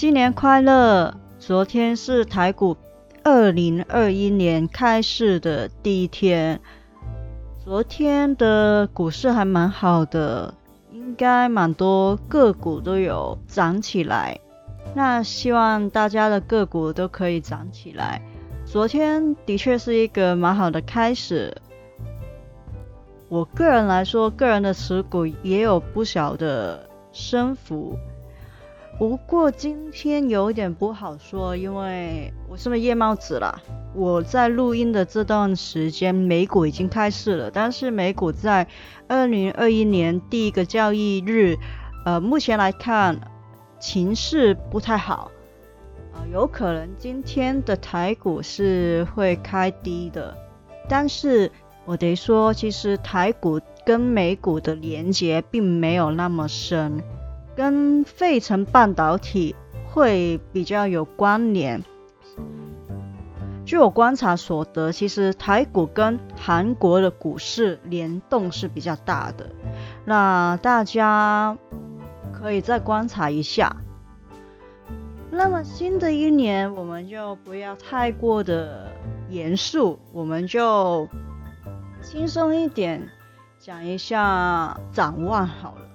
新年快乐！昨天是台股二零二一年开市的第一天，昨天的股市还蛮好的，应该蛮多个股都有涨起来。那希望大家的个股都可以涨起来。昨天的确是一个蛮好的开始。我个人来说，个人的持股也有不小的升幅。不过今天有点不好说，因为我是不是夜猫子了？我在录音的这段时间，美股已经开市了，但是美股在二零二一年第一个交易日，呃，目前来看情势不太好。呃有可能今天的台股是会开低的，但是我得说，其实台股跟美股的连接并没有那么深，跟费城半导体会比较有关联。据我观察所得，其实台股跟韩国的股市联动是比较大的，那大家可以再观察一下。那么新的一年，我们就不要太过的严肃，我们就轻松一点，讲一下展望好了。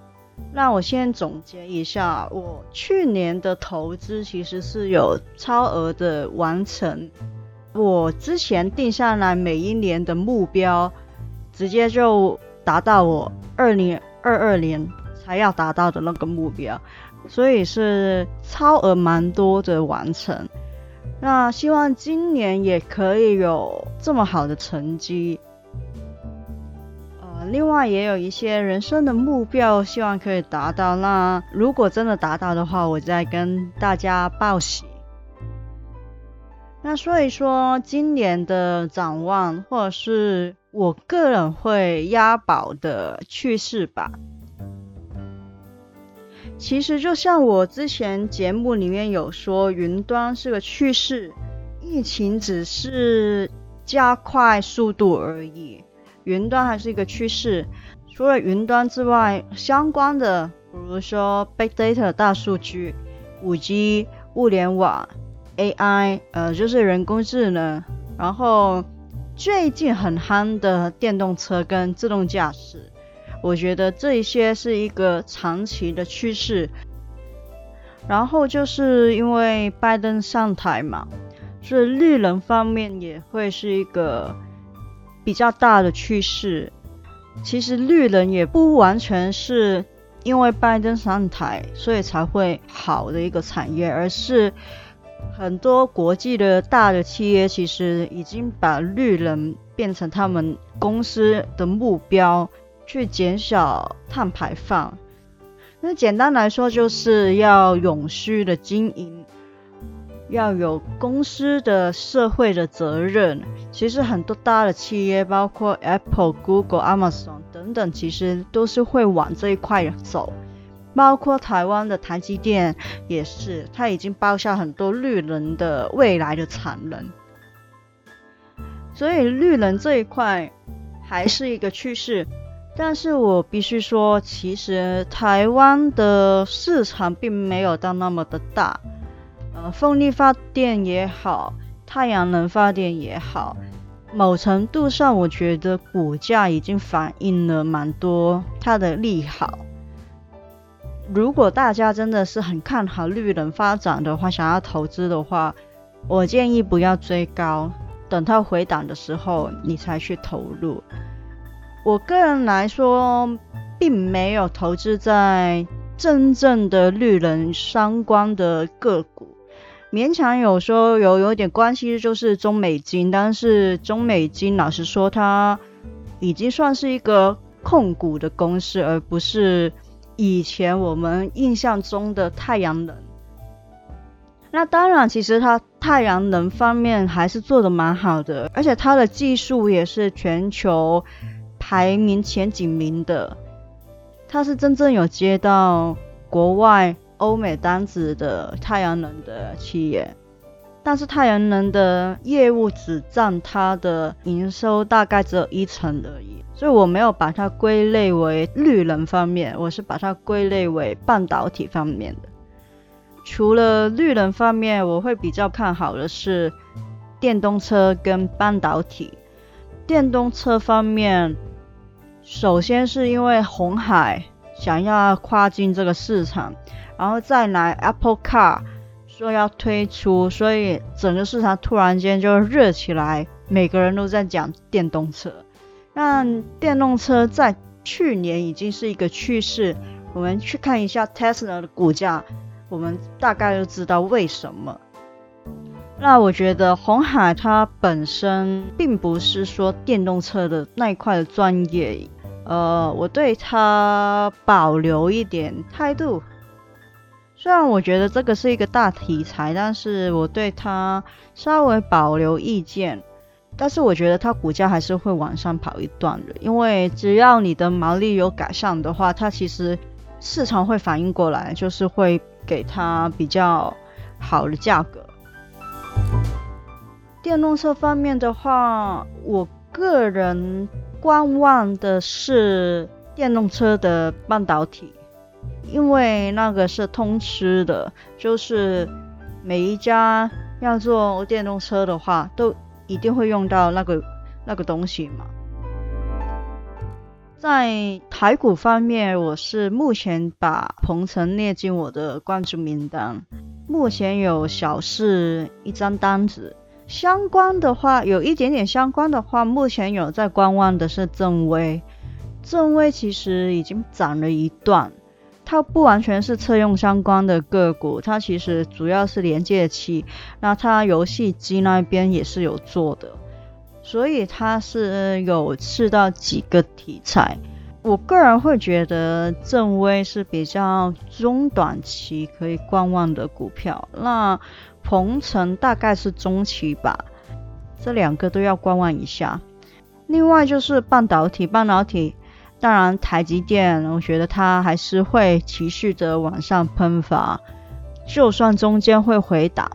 那我先总结一下，我去年的投资其实是有超额的完成，我之前定下来每一年的目标，直接就达到我二零二二年才要达到的那个目标。所以是超额蛮多的完成，那希望今年也可以有这么好的成绩。另外也有一些人生的目标，希望可以达到。那如果真的达到的话，我再跟大家报喜。那所以说今年的展望，或者是我个人会押宝的趋势吧。其实就像我之前节目里面有说，云端是个趋势，疫情只是加快速度而已，云端还是一个趋势。除了云端之外，相关的，比如说 big data 大数据、五 G、物联网、AI，呃，就是人工智能，然后最近很夯的电动车跟自动驾驶。我觉得这一些是一个长期的趋势，然后就是因为拜登上台嘛，所以绿能方面也会是一个比较大的趋势。其实绿能也不完全是因为拜登上台所以才会好的一个产业，而是很多国际的大的企业其实已经把绿能变成他们公司的目标。去减少碳排放，那简单来说就是要永续的经营，要有公司的社会的责任。其实很多大的企业，包括 Apple、Google、Amazon 等等，其实都是会往这一块走。包括台湾的台积电也是，它已经包下很多绿能的未来的产能。所以绿能这一块还是一个趋势。但是我必须说，其实台湾的市场并没有到那么的大。呃，风力发电也好，太阳能发电也好，某程度上，我觉得股价已经反映了蛮多它的利好。如果大家真的是很看好绿能发展的话，想要投资的话，我建议不要追高，等它回档的时候你才去投入。我个人来说，并没有投资在真正的绿能相关的个股，勉强有说有有点关系，就是中美金。但是中美金老实说，它已经算是一个控股的公司，而不是以前我们印象中的太阳能。那当然，其实它太阳能方面还是做的蛮好的，而且它的技术也是全球排名前几名的。它是真正有接到国外欧美单子的太阳能的企业，但是太阳能的业务只占它的营收大概只有一成而已，所以我没有把它归类为绿能方面，我是把它归类为半导体方面的。除了绿能方面，我会比较看好的是电动车跟半导体。电动车方面，首先是因为红海想要跨进这个市场，然后再来 Apple Car 说要推出，所以整个市场突然间就热起来，每个人都在讲电动车。那电动车在去年已经是一个趋势，我们去看一下 Tesla 的股价。我们大概就知道为什么。那我觉得红海它本身并不是说电动车的那一块的专业，呃，我对它保留一点态度。虽然我觉得这个是一个大题材，但是我对它稍微保留意见。但是我觉得它股价还是会往上跑一段的，因为只要你的毛利有改善的话，它其实市场会反应过来，就是会。给它比较好的价格。电动车方面的话，我个人观望的是电动车的半导体，因为那个是通吃的，就是每一家要做电动车的话，都一定会用到那个那个东西嘛。在台股方面，我是目前把鹏程列进我的关注名单。目前有小市一张单子，相关的话有一点点相关的话，目前有在观望的是正威。正威其实已经涨了一段，它不完全是车用相关的个股，它其实主要是连接器，那它游戏机那边也是有做的。所以它是有试到几个题材，我个人会觉得正威是比较中短期可以观望的股票，那鹏程大概是中期吧，这两个都要观望一下。另外就是半导体，半导体当然台积电，我觉得它还是会持续的往上喷发，就算中间会回打，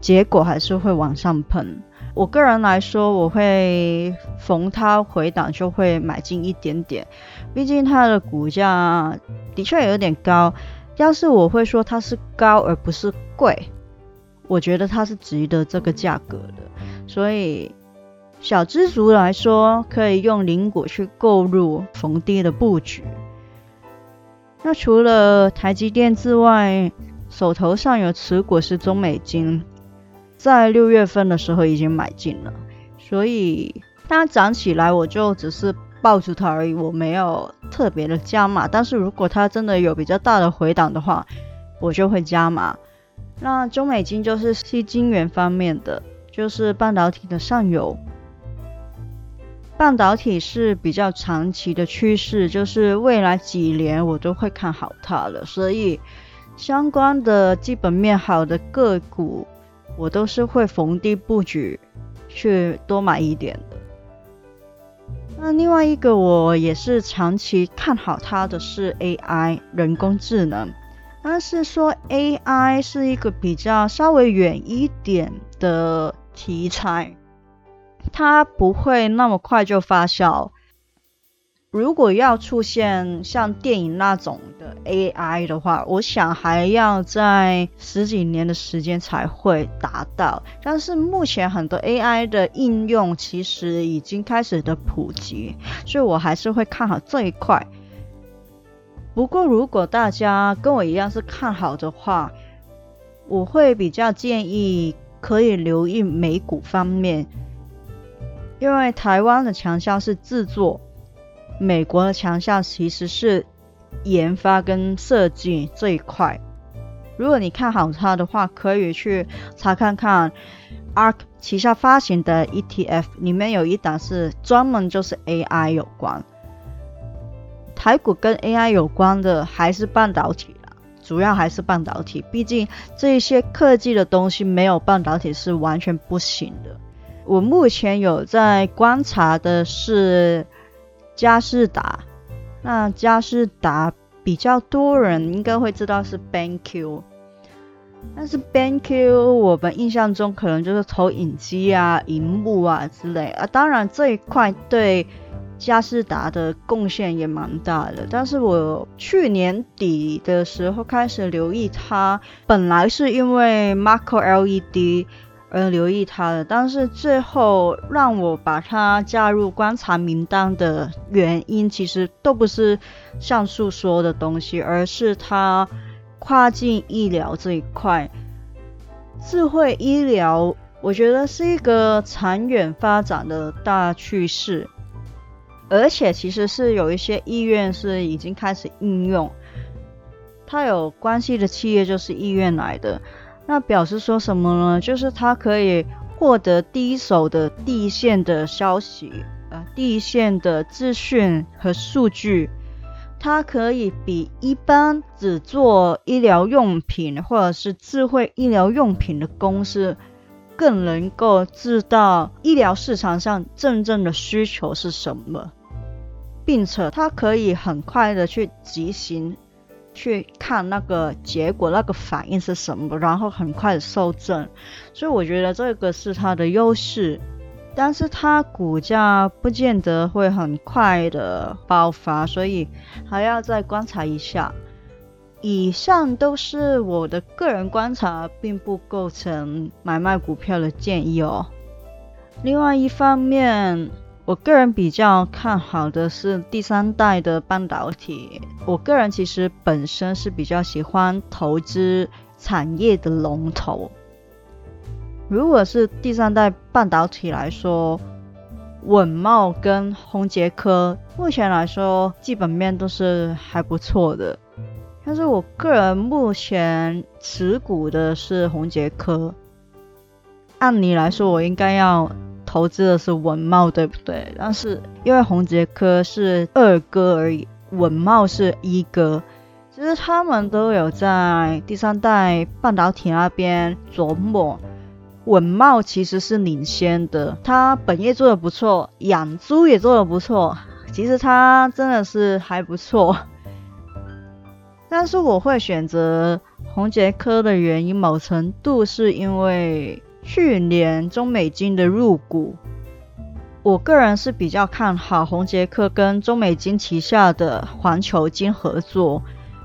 结果还是会往上喷。我个人来说，我会逢它回档就会买进一点点，毕竟它的股价的确有点高。要是我会说它是高而不是贵，我觉得它是值得这个价格的。所以小资族来说，可以用零股去购入逢低的布局。那除了台积电之外，手头上有持股是中美金。在六月份的时候已经买进了，所以它涨起来我就只是抱住它而已，我没有特别的加码。但是如果它真的有比较大的回档的话，我就会加码。那中美金就是吸金源方面的，就是半导体的上游。半导体是比较长期的趋势，就是未来几年我都会看好它的，所以相关的基本面好的个股。我都是会逢低布局，去多买一点。那另外一个我也是长期看好它的是 AI 人工智能，但是说 AI 是一个比较稍微远一点的题材，它不会那么快就发酵。如果要出现像电影那种 AI 的话，我想还要在十几年的时间才会达到。但是目前很多 AI 的应用其实已经开始的普及，所以我还是会看好这一块。不过如果大家跟我一样是看好的话，我会比较建议可以留意美股方面，因为台湾的强项是制作。美国的强项其实是研发跟设计这一块。如果你看好它的话，可以去查看看 ARK 旗下发行的 ETF，里面有一档是专门就是 AI 有关。台股跟 AI 有关的还是半导体啦，主要还是半导体，毕竟这一些科技的东西没有半导体是完全不行的。我目前有在观察的是嘉士达，那嘉士达比较多人应该会知道是 BenQ，但是 BenQ 我们印象中可能就是投影机啊、荧幕啊之类啊，当然这一块对嘉士达的贡献也蛮大的，但是我去年底的时候开始留意它，本来是因为 Macro LED。而留意他的，但是最后让我把他加入观察名单的原因，其实都不是上述说的东西，而是他跨境医疗这一块，智慧医疗，我觉得是一个长远发展的大趋势，而且其实是有一些医院是已经开始应用，它有关系的企业就是医院来的。那表示说什么呢？就是它可以获得第一手的第一线的消息，呃，第一线的资讯和数据，它可以比一般只做医疗用品或者是智慧医疗用品的公司，更能够知道医疗市场上真正的需求是什么，并且它可以很快的去执行。去看那个结果，那个反应是什么，然后很快的受证，所以我觉得这个是它的优势，但是它股价不见得会很快的爆发，所以还要再观察一下。以上都是我的个人观察，并不构成买卖股票的建议哦。另外一方面。我个人比较看好的是第三代的半导体。我个人其实本身是比较喜欢投资产业的龙头。如果是第三代半导体来说，稳茂跟宏杰科目前来说基本面都是还不错的。但是我个人目前持股的是宏杰科。按理来说，我应该要。投资的是文茂，对不对？但是因为宏杰科是二哥而已，文茂是一哥，其实他们都有在第三代半导体那边琢磨。文茂其实是领先的，他本业做的不错，养猪也做的不错，其实他真的是还不错。但是我会选择宏杰科的原因，某程度是因为。去年中美金的入股，我个人是比较看好宏杰克跟中美金旗下的环球金合作，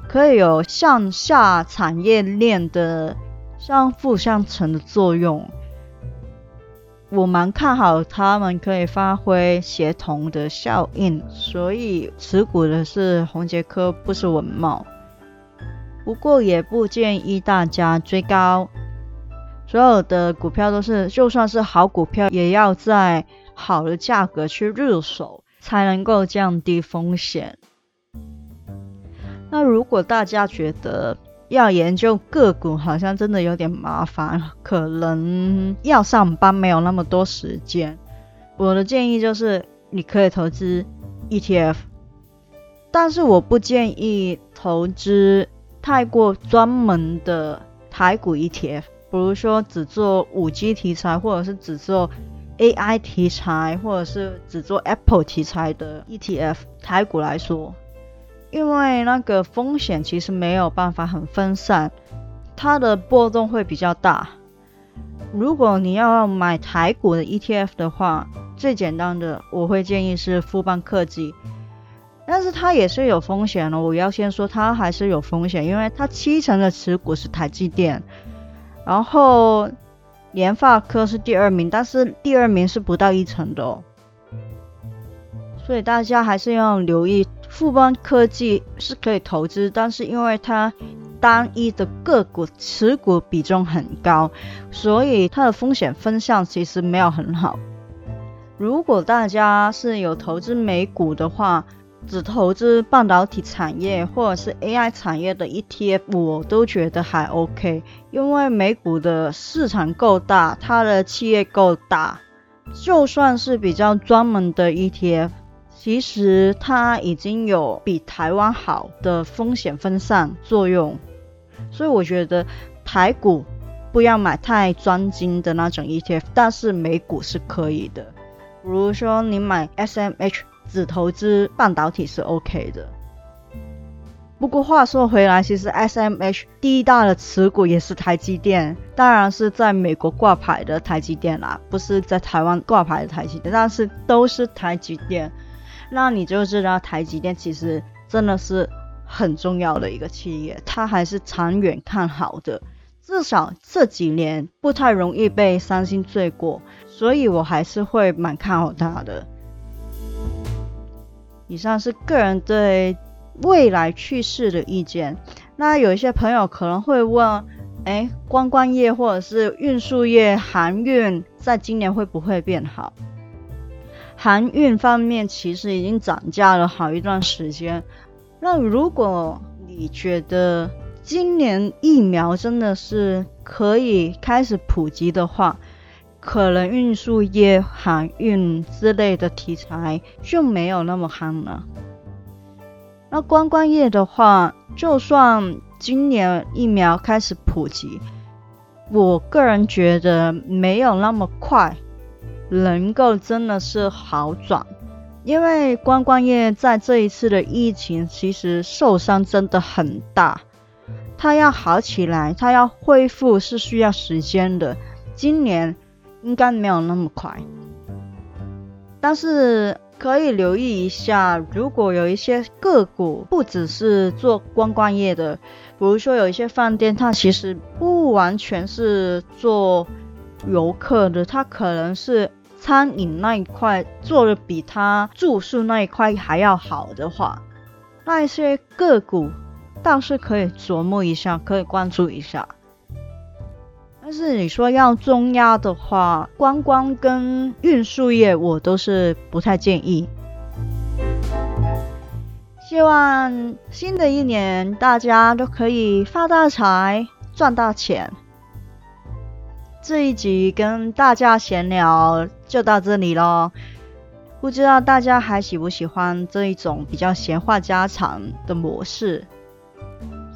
可以有向下产业链的相辅相成的作用。我蛮看好他们可以发挥协同的效应，所以持股的是宏杰科，不是文茂。不过也不建议大家追高。所有的股票都是，就算是好股票，也要在好的价格去入手，才能够降低风险。那如果大家觉得要研究个股好像真的有点麻烦，可能要上班没有那么多时间，我的建议就是你可以投资 ETF，但是我不建议投资太过专门的台股 ETF。比如说只做五 G 题材，或者是只做 AI 题材，或者是只做 Apple 题材的 ETF 台股来说，因为那个风险其实没有办法很分散，它的波动会比较大。如果你要买台股的 ETF 的话，最简单的我会建议是富邦科技，但是它也是有风险的。我要先说它还是有风险，因为它七成的持股是台积电。然后联发科是第二名，但是第二名是不到一成的哦，所以大家还是要留意富邦科技是可以投资，但是因为它单一的个股持股比重很高，所以它的风险分项其实没有很好。如果大家是有投资美股的话，只投资半导体产业或者是 AI 产业的 ETF，我都觉得还 OK，因为美股的市场够大，它的企业够大，就算是比较专门的 ETF，其实它已经有比台湾好的风险分散作用，所以我觉得台股不要买太专精的那种 ETF，但是美股是可以的。比如说你买 SMH 只投资半导体是 OK 的。不过话说回来，其实 SMH 第一大的持股也是台积电，当然是在美国挂牌的台积电啦，不是在台湾挂牌的台积电，但是都是台积电。那你就知道台积电其实真的是很重要的一个企业，它还是长远看好的，至少这几年不太容易被三星追过，所以我还是会蛮看好它的。以上是个人对。未来趋势的意见，那有一些朋友可能会问，哎，观光业或者是运输业、航运，在今年会不会变好？航运方面其实已经涨价了好一段时间。那如果你觉得今年疫苗真的是可以开始普及的话，可能运输业、航运之类的题材就没有那么夯了。那观光业的话，就算今年疫苗开始普及，我个人觉得没有那么快能够真的是好转，因为观光业在这一次的疫情其实受伤真的很大，它要好起来，它要恢复是需要时间的，今年应该没有那么快，但是。可以留意一下，如果有一些个股不只是做观光业的，比如说有一些饭店，它其实不完全是做游客的，它可能是餐饮那一块做的比它住宿那一块还要好的话，那一些个股倒是可以琢磨一下，可以关注一下。但是你说要中压的话，观光跟运输业我都是不太建议。希望新的一年大家都可以发大财、赚大钱。这一集跟大家闲聊就到这里喽，不知道大家还喜不喜欢这一种比较闲话家常的模式？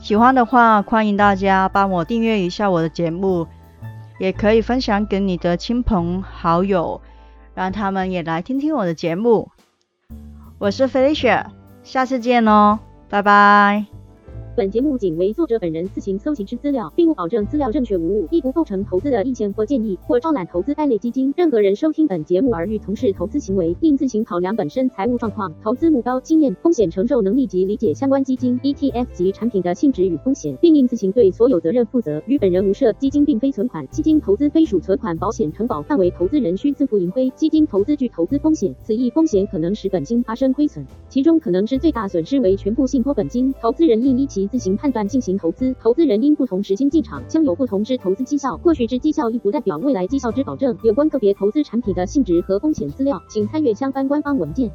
喜欢的话，欢迎大家帮我订阅一下我的节目。也可以分享给你的亲朋好友，让他们也来听听我的节目。我是 Felicia，下次见哦，拜拜。本节目仅为作者本人自行搜集之资料，并不保证资料正确无误，亦不构成投资的意见或建议，或招揽投资该类基金。任何人收听本节目而欲从事投资行为，应自行考量本身财务状况、投资目标、经验、风险承受能力及理解相关基金、ETF 及产品的性质与风险，并应自行对所有责任负责。与本人无涉。基金并非存款，基金投资非属存款保险承保范围，投资人需自负盈亏。基金投资具投资风险，此一风险可能使本金发生亏损，其中可能之最大损失为全部信托本金。投资人应依其自行判断进行投资，投资人因不同时间进场，将有不同之投资绩效。过去之绩效亦不代表未来绩效之保证。有关个别投资产品的性质和风险资料，请参阅相关官方文件。